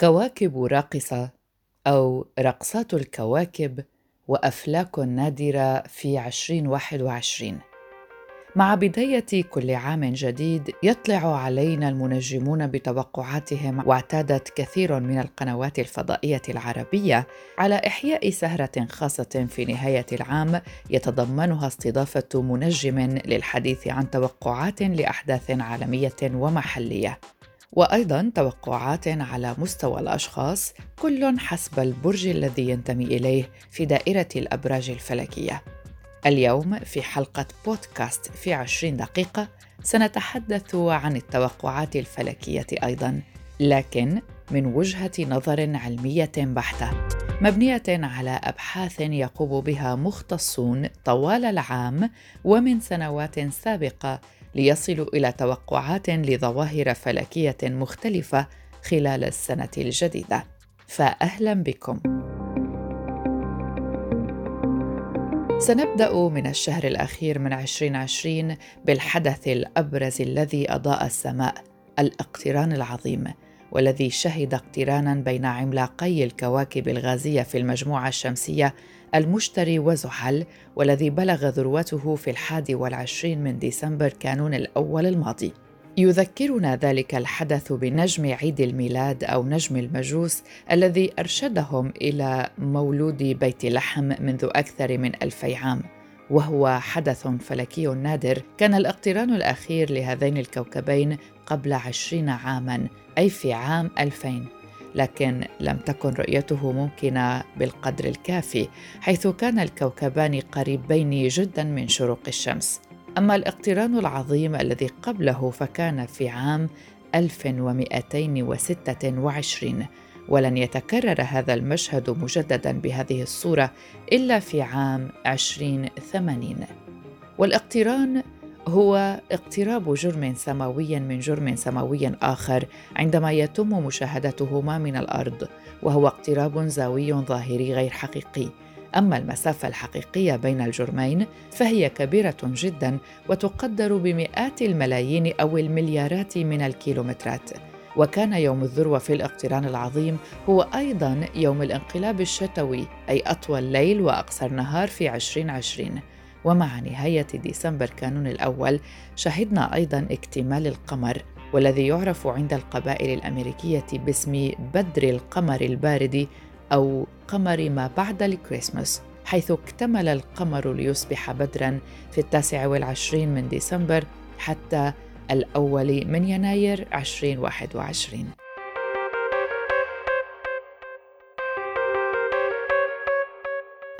كواكب راقصة أو رقصات الكواكب وأفلاك نادرة في 2021 مع بداية كل عام جديد يطلع علينا المنجمون بتوقعاتهم واعتادت كثير من القنوات الفضائية العربية على إحياء سهرة خاصة في نهاية العام يتضمنها استضافة منجم للحديث عن توقعات لأحداث عالمية ومحلية. وأيضا توقعات على مستوى الأشخاص كل حسب البرج الذي ينتمي إليه في دائرة الأبراج الفلكية. اليوم في حلقة بودكاست في عشرين دقيقة سنتحدث عن التوقعات الفلكية أيضا لكن من وجهة نظر علمية بحتة. مبنية على أبحاث يقوم بها مختصون طوال العام ومن سنوات سابقة ليصلوا إلى توقعات لظواهر فلكية مختلفة خلال السنة الجديدة. فاهلا بكم. سنبدأ من الشهر الأخير من 2020 بالحدث الأبرز الذي أضاء السماء الاقتران العظيم والذي شهد اقترانا بين عملاقي الكواكب الغازية في المجموعة الشمسية المشتري وزحل والذي بلغ ذروته في الحادي والعشرين من ديسمبر كانون الأول الماضي. يذكرنا ذلك الحدث بنجم عيد الميلاد أو نجم المجوس الذي أرشدهم إلى مولود بيت لحم منذ أكثر من ألفي عام وهو حدث فلكي نادر. كان الاقتران الأخير لهذين الكوكبين قبل عشرين عاما أي في عام 2000 لكن لم تكن رؤيته ممكنة بالقدر الكافي حيث كان الكوكبان قريبين جدا من شروق الشمس. أما الاقتران العظيم الذي قبله فكان في عام 1226 ولن يتكرر هذا المشهد مجددا بهذه الصورة إلا في عام 2080 والاقتران هو اقتراب جرم سماوي من جرم سماوي آخر عندما يتم مشاهدتهما من الأرض وهو اقتراب زاوي ظاهري غير حقيقي. أما المسافة الحقيقية بين الجرمين فهي كبيرة جدا وتقدر بمئات الملايين أو المليارات من الكيلومترات. وكان يوم الذروة في الاقتران العظيم هو أيضا يوم الانقلاب الشتوي أي أطول ليل وأقصر نهار في 2020 ومع نهاية ديسمبر كانون الأول شهدنا أيضا اكتمال القمر والذي يعرف عند القبائل الأمريكية باسم بدر القمر البارد أو قمر ما بعد الكريسماس حيث اكتمل القمر ليصبح بدرا في التاسع والعشرين من ديسمبر حتى الأول من يناير 2021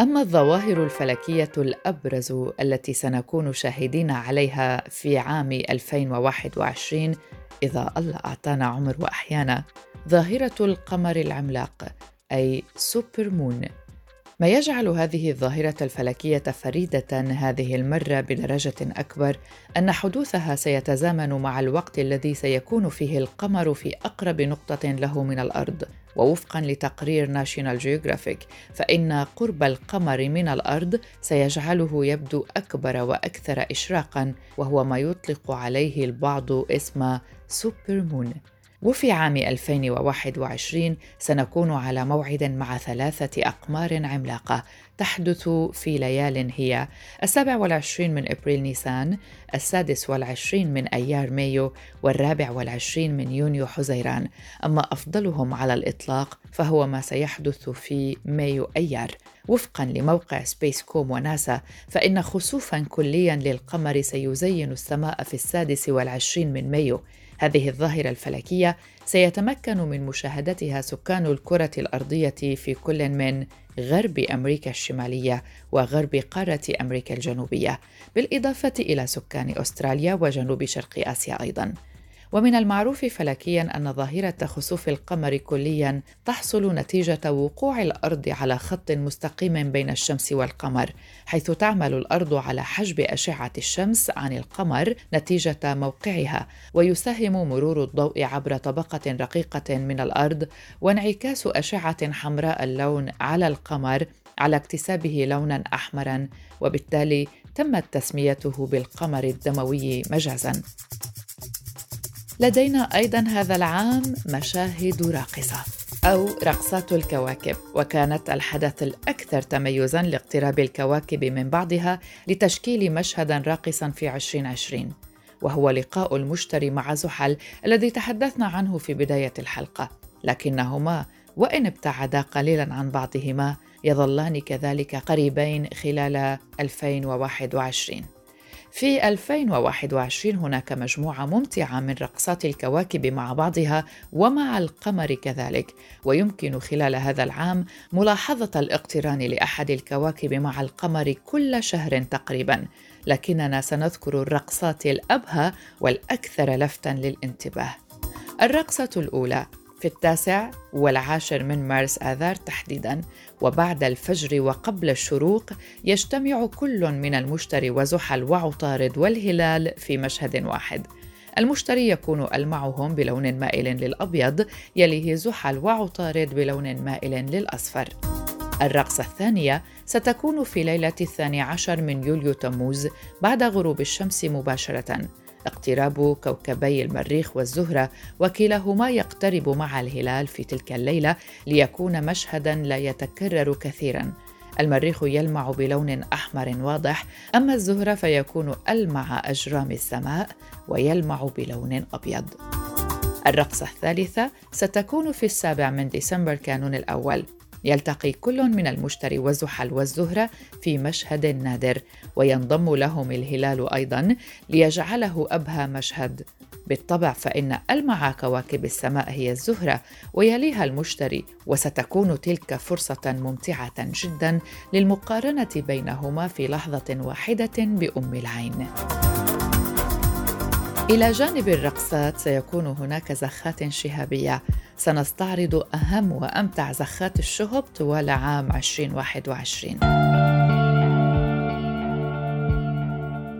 أما الظواهر الفلكية الأبرز التي سنكون شاهدين عليها في عام 2021 إذا الله أعطانا عمر وأحيانا ظاهرة القمر العملاق أي super moon. ما يجعل هذه الظاهرة الفلكية فريدة هذه المرة بدرجة أكبر أن حدوثها سيتزامن مع الوقت الذي سيكون فيه القمر في أقرب نقطة له من الأرض، ووفقا لتقرير ناشيونال جيوغرافيك فإن قرب القمر من الأرض سيجعله يبدو أكبر وأكثر إشراقا وهو ما يطلق عليه البعض اسم super moon. وفي عام 2021 سنكون على موعد مع ثلاثة أقمار عملاقة تحدث في ليال هي السابع والعشرين من أبريل نيسان السادس والعشرين من أيار مايو والرابع والعشرين من يونيو حزيران. أما أفضلهم على الإطلاق فهو ما سيحدث في مايو أيار. وفقا لموقع سبيس كوم وناسا فإن خسوفا كليا للقمر سيزين السماء في السادس والعشرين من مايو. هذه الظاهرة الفلكية سيتمكن من مشاهدتها سكان الكرة الأرضية في كل من غرب أمريكا الشمالية وغرب قارة أمريكا الجنوبية، بالإضافة إلى سكان أستراليا وجنوب شرق آسيا أيضاً. ومن المعروف فلكيا أن ظاهرة خسوف القمر كليا تحصل نتيجة وقوع الأرض على خط مستقيم بين الشمس والقمر حيث تعمل الأرض على حجب أشعة الشمس عن القمر نتيجة موقعها ويساهم مرور الضوء عبر طبقة رقيقة من الأرض وانعكاس أشعة حمراء اللون على القمر على اكتسابه لونا احمرا وبالتالي تمت تسميته بالقمر الدموي مجازا. لدينا أيضا هذا العام مشاهد راقصة أو رقصات الكواكب وكانت الحدث الأكثر تميزاً لاقتراب الكواكب من بعضها لتشكيل مشهداً راقصاً في 2020 وهو لقاء المشتري مع زحل الذي تحدثنا عنه في بداية الحلقة. لكنهما وإن ابتعدا قليلاً عن بعضهما يظلان كذلك قريبين خلال 2021 في 2021 هناك مجموعة ممتعة من رقصات الكواكب مع بعضها ومع القمر كذلك، ويمكن خلال هذا العام ملاحظة الاقتران لأحد الكواكب مع القمر كل شهر تقريبا، لكننا سنذكر الرقصات الأبهى والأكثر لفتا للانتباه. الرقصة الأولى في التاسع والعاشر من مارس آذار تحديداً وبعد الفجر وقبل الشروق يجتمع كل من المشتري وزحل وعطارد والهلال في مشهد واحد. المشتري يكون ألمعهم بلون مائل للأبيض يليه زحل وعطارد بلون مائل للأصفر. الرقصة الثانية ستكون في ليلة الثاني عشر من يوليو تموز بعد غروب الشمس مباشرة. اقتراب كوكبي المريخ والزهرة وكلاهما يقترب مع الهلال في تلك الليلة ليكون مشهدا لا يتكرر كثيرا. المريخ يلمع بلون أحمر واضح أما الزهرة فيكون ألمع أجرام السماء ويلمع بلون أبيض. الرقصة الثالثة ستكون في السابع من ديسمبر كانون الأول. يلتقي كل من المشتري وزحل والزهرة في مشهد نادر وينضم لهم الهلال أيضا ليجعله أبهى مشهد بالطبع فإن ألمع كواكب السماء هي الزهرة ويليها المشتري وستكون تلك فرصة ممتعة جدا للمقارنة بينهما في لحظة واحدة بأم العين. إلى جانب الرقصات سيكون هناك زخات شهابية. سنستعرض أهم وأمتع زخات الشهب طوال عام 2021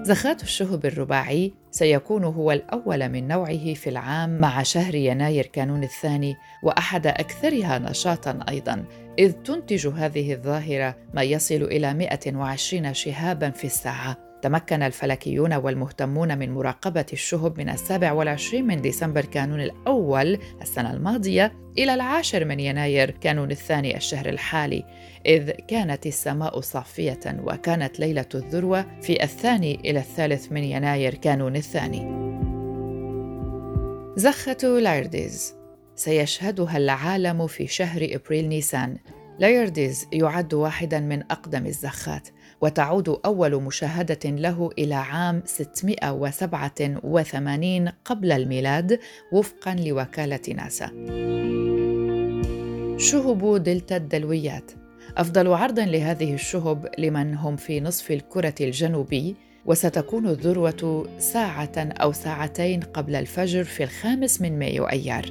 زخات الشهب الرباعي سيكون هو الأول من نوعه في العام مع شهر يناير كانون الثاني وأحد أكثرها نشاطاً أيضاً إذ تنتج هذه الظاهرة ما يصل إلى 120 شهاباً في الساعة. تمكن الفلكيون والمهتمون من مراقبة الشهب من السابع والعشرين من ديسمبر كانون الأول السنة الماضية إلى العاشر من يناير كانون الثاني الشهر الحالي إذ كانت السماء صافية وكانت ليلة الذروة في الثاني إلى الثالث من يناير كانون الثاني. زخة لايرديز سيشهدها العالم في شهر إبريل نيسان. لايرديز يعد واحدا من أقدم الزخات. وتعود أول مشاهدة له إلى عام 687 قبل الميلاد وفقا لوكالة ناسا. شهب دلتا الدلويات أفضل عرض لهذه الشهب لمن هم في نصف الكرة الجنوبي وستكون الذروة ساعة أو ساعتين قبل الفجر في الخامس من مايو أيار.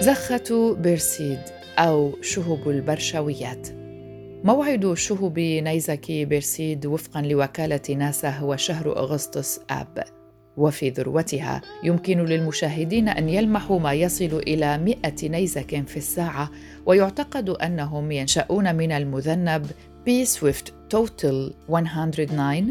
زخة بيرسيد أو شهب البرشويات موعد شهب نيزكي بيرسيد وفقا لوكالة ناسا هو شهر أغسطس آب. وفي ذروتها يمكن للمشاهدين أن يلمحوا ما يصل إلى 100 نيزك في الساعة ويعتقد أنهم ينشأون من المذنب بي سويفت تتل 109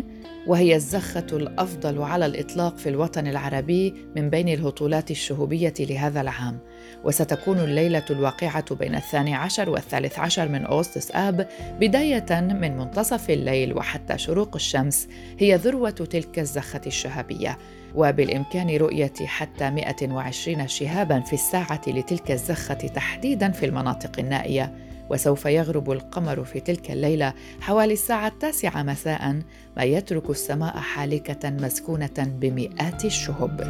وهي الزخة الأفضل على الإطلاق في الوطن العربي من بين الهطولات الشهوبية لهذا العام. وستكون الليلة الواقعة بين الثاني عشر والثالث عشر من أغسطس آب بداية من منتصف الليل وحتى شروق الشمس. هي ذروة تلك الزخة الشهابية. وبالإمكان رؤية حتى 120 شهابا في الساعة لتلك الزخة تحديدا في المناطق النائية. وسوف يغرب القمر في تلك الليلة حوالي الساعة التاسعة مساء ما يترك السماء حالكة مسكونة بمئات الشهب.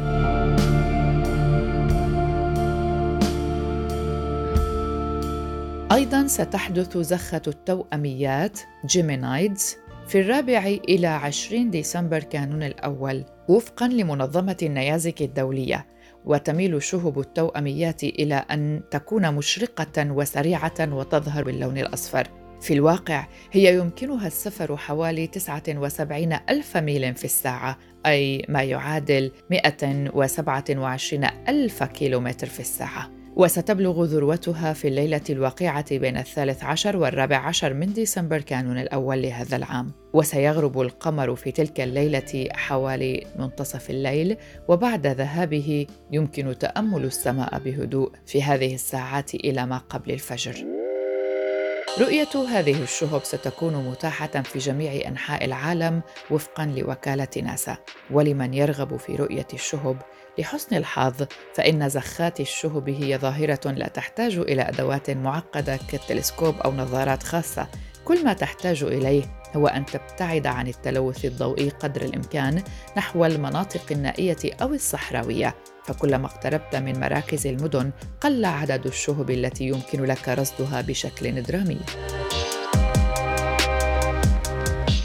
أيضا ستحدث زخة التوأميات Geminids في الرابع إلى عشرين ديسمبر كانون الأول وفقا لمنظمة النيازك الدولية وتميل شهب التوأميات إلى أن تكون مشرقة وسريعة وتظهر باللون الأصفر. في الواقع هي يمكنها السفر حوالي 79 ألف ميل في الساعة أي ما يعادل 127 ألف كيلومتر في الساعة. وستبلغ ذروتها في الليلة الواقعة بين الثالث عشر والرابع عشر من ديسمبر كانون الأول لهذا العام. وسيغرب القمر في تلك الليلة حوالي منتصف الليل وبعد ذهابه يمكن تأمل السماء بهدوء في هذه الساعات إلى ما قبل الفجر. رؤية هذه الشهب ستكون متاحة في جميع أنحاء العالم وفقا لوكالة ناسا، ولمن يرغب في رؤية الشهب لحسن الحظ فإن زخات الشهب هي ظاهرة لا تحتاج إلى أدوات معقدة كالتلسكوب أو نظارات خاصة، كل ما تحتاج إليه هو أن تبتعد عن التلوث الضوئي قدر الإمكان نحو المناطق النائية أو الصحراوية. فكلما اقتربت من مراكز المدن قل عدد الشهب التي يمكن لك رصدها بشكل درامي.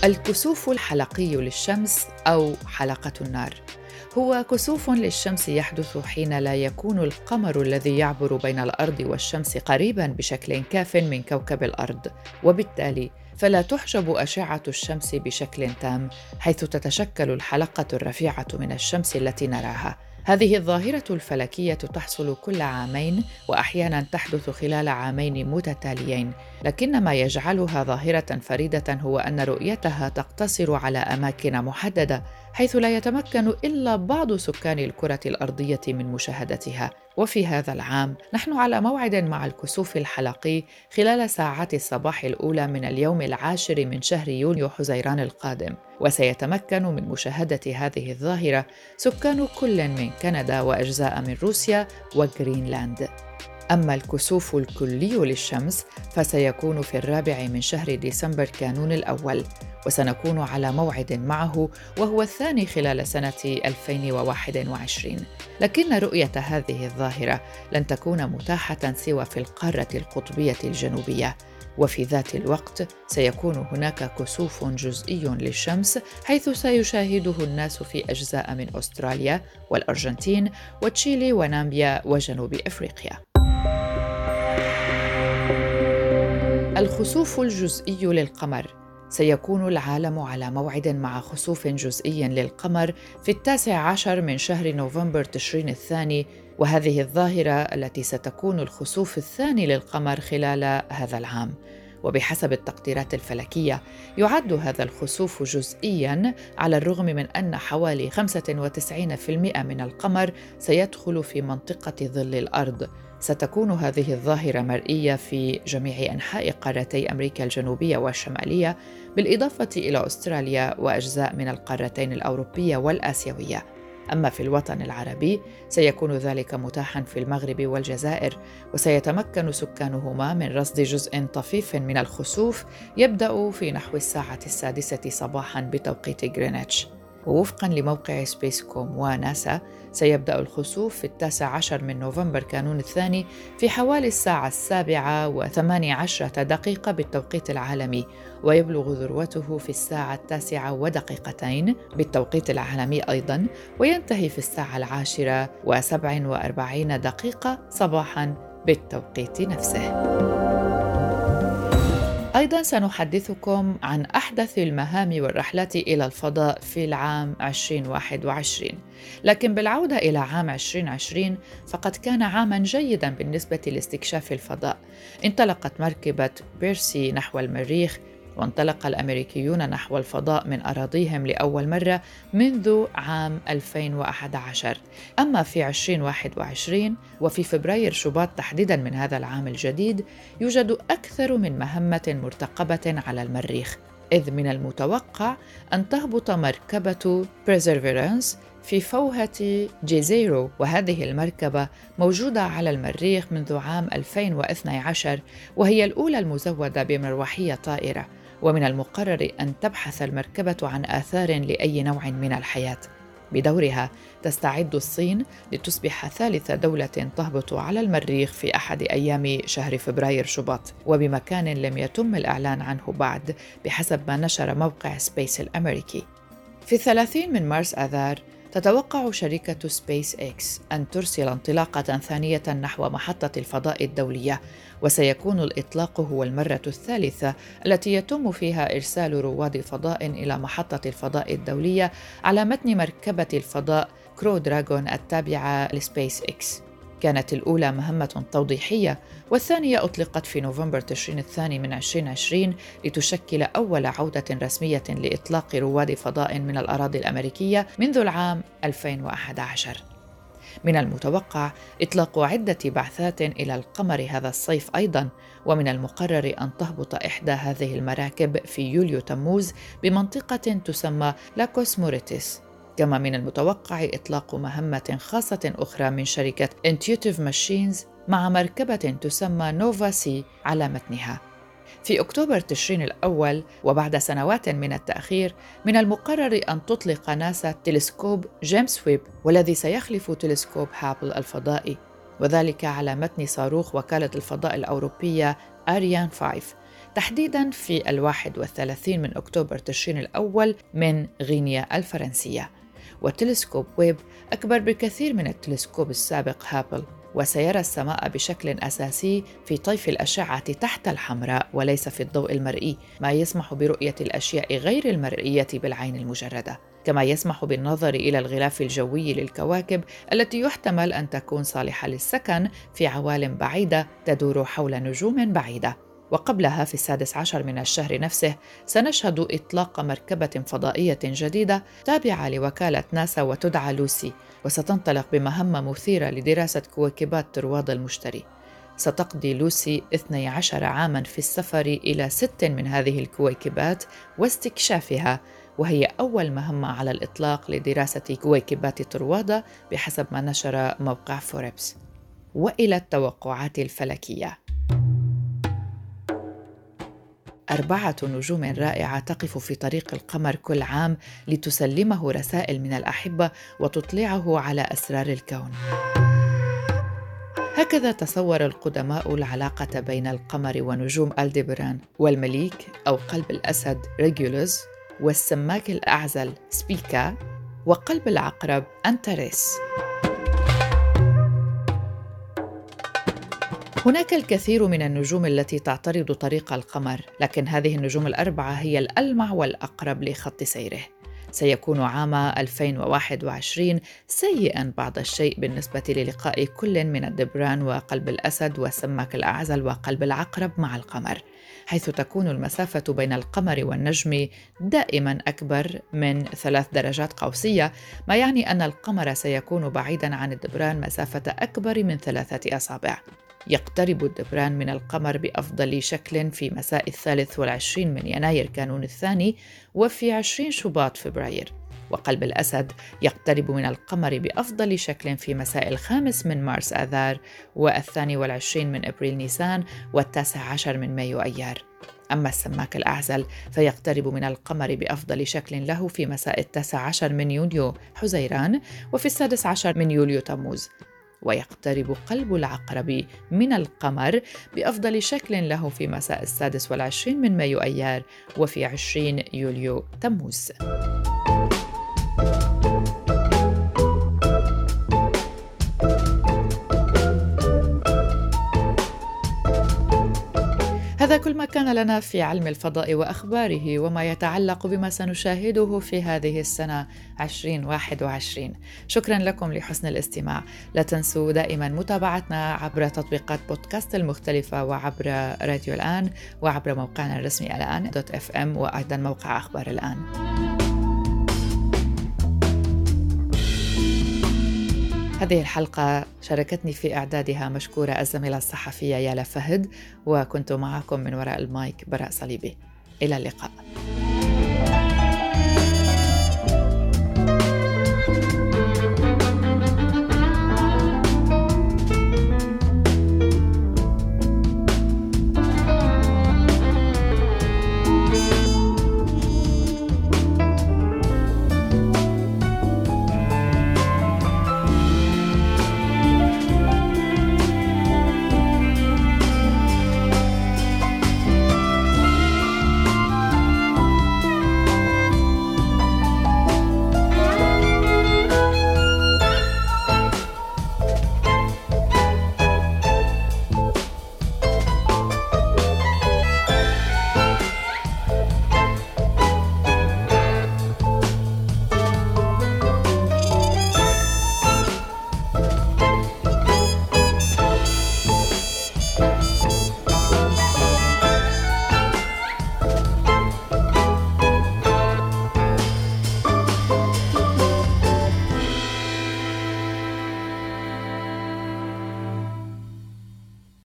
الكسوف الحلقي للشمس أو حلقة النار. هو كسوف للشمس يحدث حين لا يكون القمر الذي يعبر بين الأرض والشمس قريبا بشكل كاف من كوكب الأرض. وبالتالي فلا تحجب أشعة الشمس بشكل تام حيث تتشكل الحلقة الرفيعة من الشمس التي نراها. هذه الظاهرة الفلكية تحصل كل عامين وأحيانا تحدث خلال عامين متتاليين، لكن ما يجعلها ظاهرة فريدة هو أن رؤيتها تقتصر على أماكن محددة حيث لا يتمكن إلا بعض سكان الكرة الأرضية من مشاهدتها. وفي هذا العام نحن على موعد مع الكسوف الحلقي خلال ساعات الصباح الأولى من اليوم العاشر من شهر يونيو حزيران القادم. وسيتمكن من مشاهدة هذه الظاهرة سكان كل من كندا وأجزاء من روسيا وغرينلاند. أما الكسوف الكلي للشمس فسيكون في الرابع من شهر ديسمبر كانون الأول وسنكون على موعد معه وهو الثاني خلال سنة 2021 لكن رؤية هذه الظاهرة لن تكون متاحة سوى في القارة القطبية الجنوبية. وفي ذات الوقت سيكون هناك كسوف جزئي للشمس حيث سيشاهده الناس في أجزاء من أستراليا والأرجنتين وتشيلي ونامبيا وجنوب إفريقيا. الخسوف الجزئي للقمر. سيكون العالم على موعد مع خسوف جزئي للقمر في التاسع عشر من شهر نوفمبر تشرين الثاني وهذه الظاهرة التي ستكون الخسوف الثاني للقمر خلال هذا العام. وبحسب التقديرات الفلكية يعد هذا الخسوف جزئياً على الرغم من أن حوالي 95% من القمر سيدخل في منطقة ظل الأرض. ستكون هذه الظاهرة مرئية في جميع أنحاء قارتي أمريكا الجنوبية والشمالية بالإضافة إلى أستراليا وأجزاء من القارتين الأوروبية والآسيوية. أما في الوطن العربي سيكون ذلك متاحا في المغرب والجزائر وسيتمكن سكانهما من رصد جزء طفيف من الخسوف يبدأ في نحو الساعة السادسة صباحا بتوقيت غرينتش. ووفقا لموقع Space.com وناسا سيبدأ الخسوف في التاسع عشر من نوفمبر كانون الثاني في حوالي الساعة السابعة وثمانية عشرة دقيقة بالتوقيت العالمي ويبلغ ذروته في الساعة التاسعة ودقيقتين بالتوقيت العالمي أيضا وينتهي في الساعة العاشرة وسبع وأربعين دقيقة صباحا بالتوقيت نفسه. أيضا سنحدثكم عن أحدث المهام والرحلات إلى الفضاء في العام 2021 لكن بالعودة إلى عام 2020 فقد كان عاما جيدا بالنسبة لاستكشاف الفضاء. انطلقت مركبة بيرسي نحو المريخ وانطلق الأمريكيون نحو الفضاء من أراضيهم لأول مرة منذ عام 2011 أما في 2021 وفي فبراير شباط تحديدا من هذا العام الجديد يوجد أكثر من مهمة مرتقبة على المريخ إذ من المتوقع أن تهبط مركبة Perseverance في فوهة جيزيرو وهذه المركبة موجودة على المريخ منذ عام 2012 وهي الأولى المزودة بمروحية طائرة. ومن المقرر أن تبحث المركبة عن آثار لأي نوع من الحياة. بدورها تستعد الصين لتصبح ثالث دولة تهبط على المريخ في أحد أيام شهر فبراير شباط. وبمكان لم يتم الإعلان عنه بعد بحسب ما نشر موقع سبيس الأمريكي. في الثلاثين من مارس آذار تتوقع شركة سبيس إكس أن ترسل انطلاقة ثانية نحو محطة الفضاء الدولية وسيكون الإطلاق هو المرة الثالثة التي يتم فيها إرسال رواد فضاء إلى محطة الفضاء الدولية على متن مركبة الفضاء كرو دراغون التابعة لسبيس إكس. كانت الأولى مهمة توضيحية والثانية أطلقت في نوفمبر تشرين الثاني من 2020 لتشكل أول عودة رسمية لإطلاق رواد فضاء من الأراضي الأمريكية منذ العام 2011 من المتوقع إطلاق عدة بعثات إلى القمر هذا الصيف أيضا ومن المقرر أن تهبط إحدى هذه المراكب في يوليو تموز بمنطقة تسمى لاكوس مورتيس. كما من المتوقع إطلاق مهمة خاصة أخرى من شركة Intuitive Machines مع مركبة تسمى نوفا سي على متنها. في أكتوبر تشرين الأول وبعد سنوات من التأخير من المقرر أن تطلق ناسا تلسكوب جيمس ويب والذي سيخلف تلسكوب هابل الفضائي وذلك على متن صاروخ وكالة الفضاء الأوروبية أريان 5 تحديدا في الواحد والثلاثين من أكتوبر تشرين الأول من غينيا الفرنسية. وتلسكوب ويب أكبر بكثير من التلسكوب السابق هابل وسيرى السماء بشكل أساسي في طيف الأشعة تحت الحمراء وليس في الضوء المرئي ما يسمح برؤية الأشياء غير المرئية بالعين المجردة. كما يسمح بالنظر إلى الغلاف الجوي للكواكب التي يحتمل أن تكون صالحة للسكن في عوالم بعيدة تدور حول نجوم بعيدة. وقبلها في السادس عشر من الشهر نفسه سنشهد إطلاق مركبة فضائية جديدة تابعة لوكالة ناسا وتدعى لوسي وستنطلق بمهمة مثيرة لدراسة كويكبات رواد المشتري. ستقضي لوسي 12 عاما في السفر إلى ست من هذه الكويكبات واستكشافها وهي أول مهمة على الإطلاق لدراسة كويكبات طروادة بحسب ما نشر موقع فوربس. وإلى التوقعات الفلكية. أربعة نجوم رائعة تقف في طريق القمر كل عام لتسلمه رسائل من الأحبة وتطلعه على أسرار الكون. هكذا تصور القدماء العلاقة بين القمر ونجوم ألديبران والمليك أو قلب الأسد ريجولوس والسماك الأعزل سبيكا وقلب العقرب أنتاريس. هناك الكثير من النجوم التي تعترض طريق القمر لكن هذه النجوم الأربعة هي الألمع والأقرب لخط سيره. سيكون عام 2021 سيئا بعض الشيء بالنسبة للقاء كل من الدبران وقلب الأسد والسمك الأعزل وقلب العقرب مع القمر حيث تكون المسافة بين القمر والنجم دائما أكبر من ثلاث درجات قوسية ما يعني أن القمر سيكون بعيدا عن الدبران مسافة أكبر من ثلاثة أصابع. يقترب الدبران من القمر بأفضل شكل في مساء الثالث والعشرين من يناير كانون الثاني وفي عشرين شباط فبراير. وقلب الأسد يقترب من القمر بأفضل شكل في مساء الخامس من مارس آذار والثاني والعشرين من أبريل نيسان والتاسع عشر من مايو أيار. أما السماك الأعزل فيقترب من القمر بأفضل شكل له في مساء التاسع عشر من يونيو حزيران وفي السادس عشر من يوليو تموز. ويقترب قلب العقرب من القمر بأفضل شكل له في مساء السادس والعشرين من مايو أيار وفي عشرين يوليو تموز. كل ما كان لنا في علم الفضاء وأخباره وما يتعلق بما سنشاهده في هذه السنة 2021 شكرا لكم لحسن الاستماع. لا تنسوا دائما متابعتنا عبر تطبيقات بودكاست المختلفة وعبر راديو الآن وعبر موقعنا الرسمي الآن دوت إف إم وأيضا موقع أخبار الآن. هذه الحلقة شاركتني في إعدادها مشكورة الزميلة الصحفية يالا فهد وكنت معكم من وراء المايك براء صليبي. إلى اللقاء.